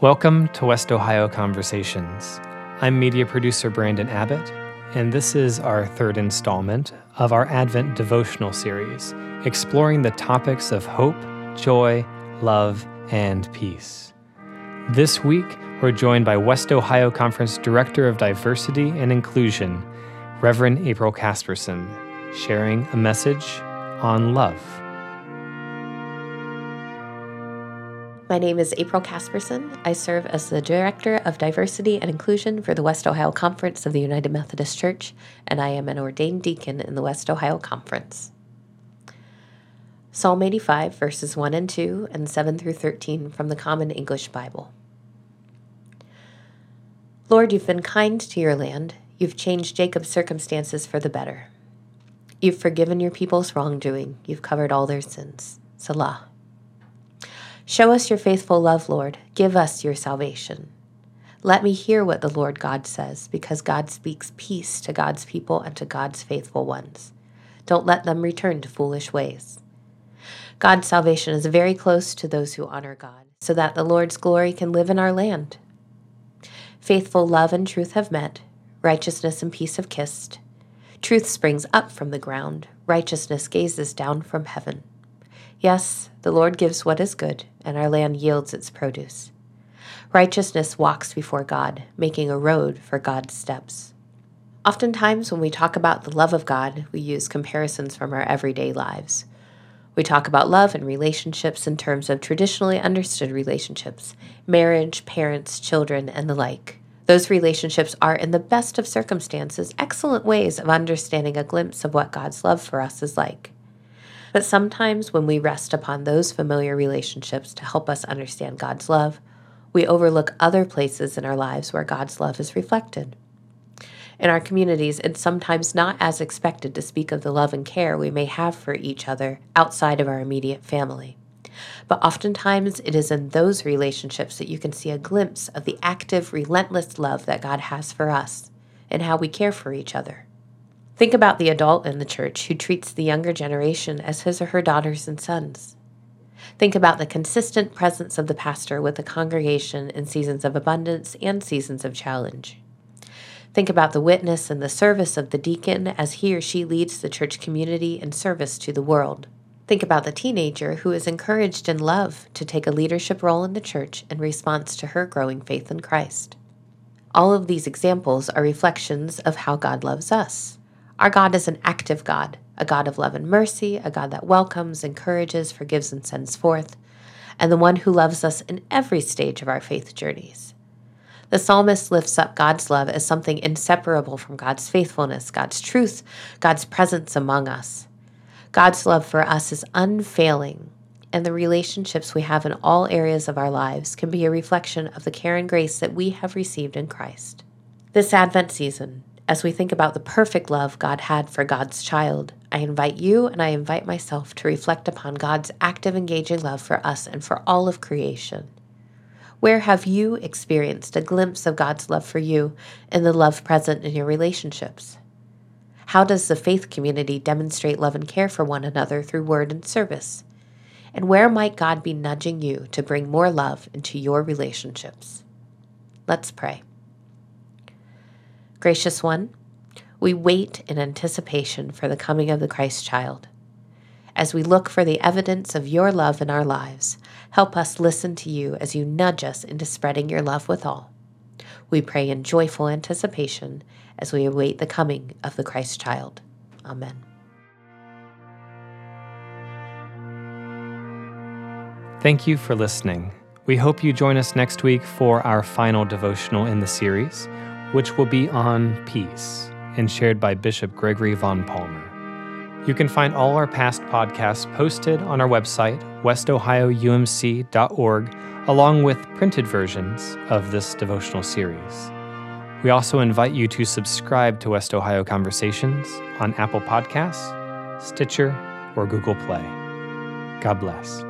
Welcome to West Ohio Conversations. I'm media producer Brandon Abbott, and this is our third installment of our Advent devotional series, exploring the topics of hope, joy, love, and peace. This week, we're joined by West Ohio Conference Director of Diversity and Inclusion, Reverend April Casperson, sharing a message on love. My name is April Casperson. I serve as the Director of Diversity and Inclusion for the West Ohio Conference of the United Methodist Church, and I am an ordained deacon in the West Ohio Conference. Psalm 85, verses 1 and 2, and 7 through 13 from the Common English Bible. Lord, you've been kind to your land. You've changed Jacob's circumstances for the better. You've forgiven your people's wrongdoing. You've covered all their sins. Selah. Show us your faithful love, Lord. Give us your salvation. Let me hear what the Lord God says, because God speaks peace to God's people and to God's faithful ones. Don't let them return to foolish ways. God's salvation is very close to those who honor God, so that the Lord's glory can live in our land. Faithful love and truth have met, righteousness and peace have kissed. Truth springs up from the ground, righteousness gazes down from heaven. Yes, the Lord gives what is good, and our land yields its produce. Righteousness walks before God, making a road for God's steps. Oftentimes, when we talk about the love of God, we use comparisons from our everyday lives. We talk about love and relationships in terms of traditionally understood relationships marriage, parents, children, and the like. Those relationships are, in the best of circumstances, excellent ways of understanding a glimpse of what God's love for us is like. But sometimes when we rest upon those familiar relationships to help us understand God's love, we overlook other places in our lives where God's love is reflected. In our communities, it's sometimes not as expected to speak of the love and care we may have for each other outside of our immediate family. But oftentimes, it is in those relationships that you can see a glimpse of the active, relentless love that God has for us and how we care for each other. Think about the adult in the church who treats the younger generation as his or her daughters and sons. Think about the consistent presence of the pastor with the congregation in seasons of abundance and seasons of challenge. Think about the witness and the service of the deacon as he or she leads the church community in service to the world. Think about the teenager who is encouraged in love to take a leadership role in the church in response to her growing faith in Christ. All of these examples are reflections of how God loves us. Our God is an active God, a God of love and mercy, a God that welcomes, encourages, forgives, and sends forth, and the one who loves us in every stage of our faith journeys. The psalmist lifts up God's love as something inseparable from God's faithfulness, God's truth, God's presence among us. God's love for us is unfailing, and the relationships we have in all areas of our lives can be a reflection of the care and grace that we have received in Christ. This Advent season, as we think about the perfect love God had for God's child, I invite you and I invite myself to reflect upon God's active, engaging love for us and for all of creation. Where have you experienced a glimpse of God's love for you and the love present in your relationships? How does the faith community demonstrate love and care for one another through word and service? And where might God be nudging you to bring more love into your relationships? Let's pray. Gracious One, we wait in anticipation for the coming of the Christ child. As we look for the evidence of your love in our lives, help us listen to you as you nudge us into spreading your love with all. We pray in joyful anticipation as we await the coming of the Christ child. Amen. Thank you for listening. We hope you join us next week for our final devotional in the series which will be on peace and shared by Bishop Gregory V. Palmer. You can find all our past podcasts posted on our website, westohioumc.org, along with printed versions of this devotional series. We also invite you to subscribe to West Ohio Conversations on Apple Podcasts, Stitcher, or Google Play. God bless.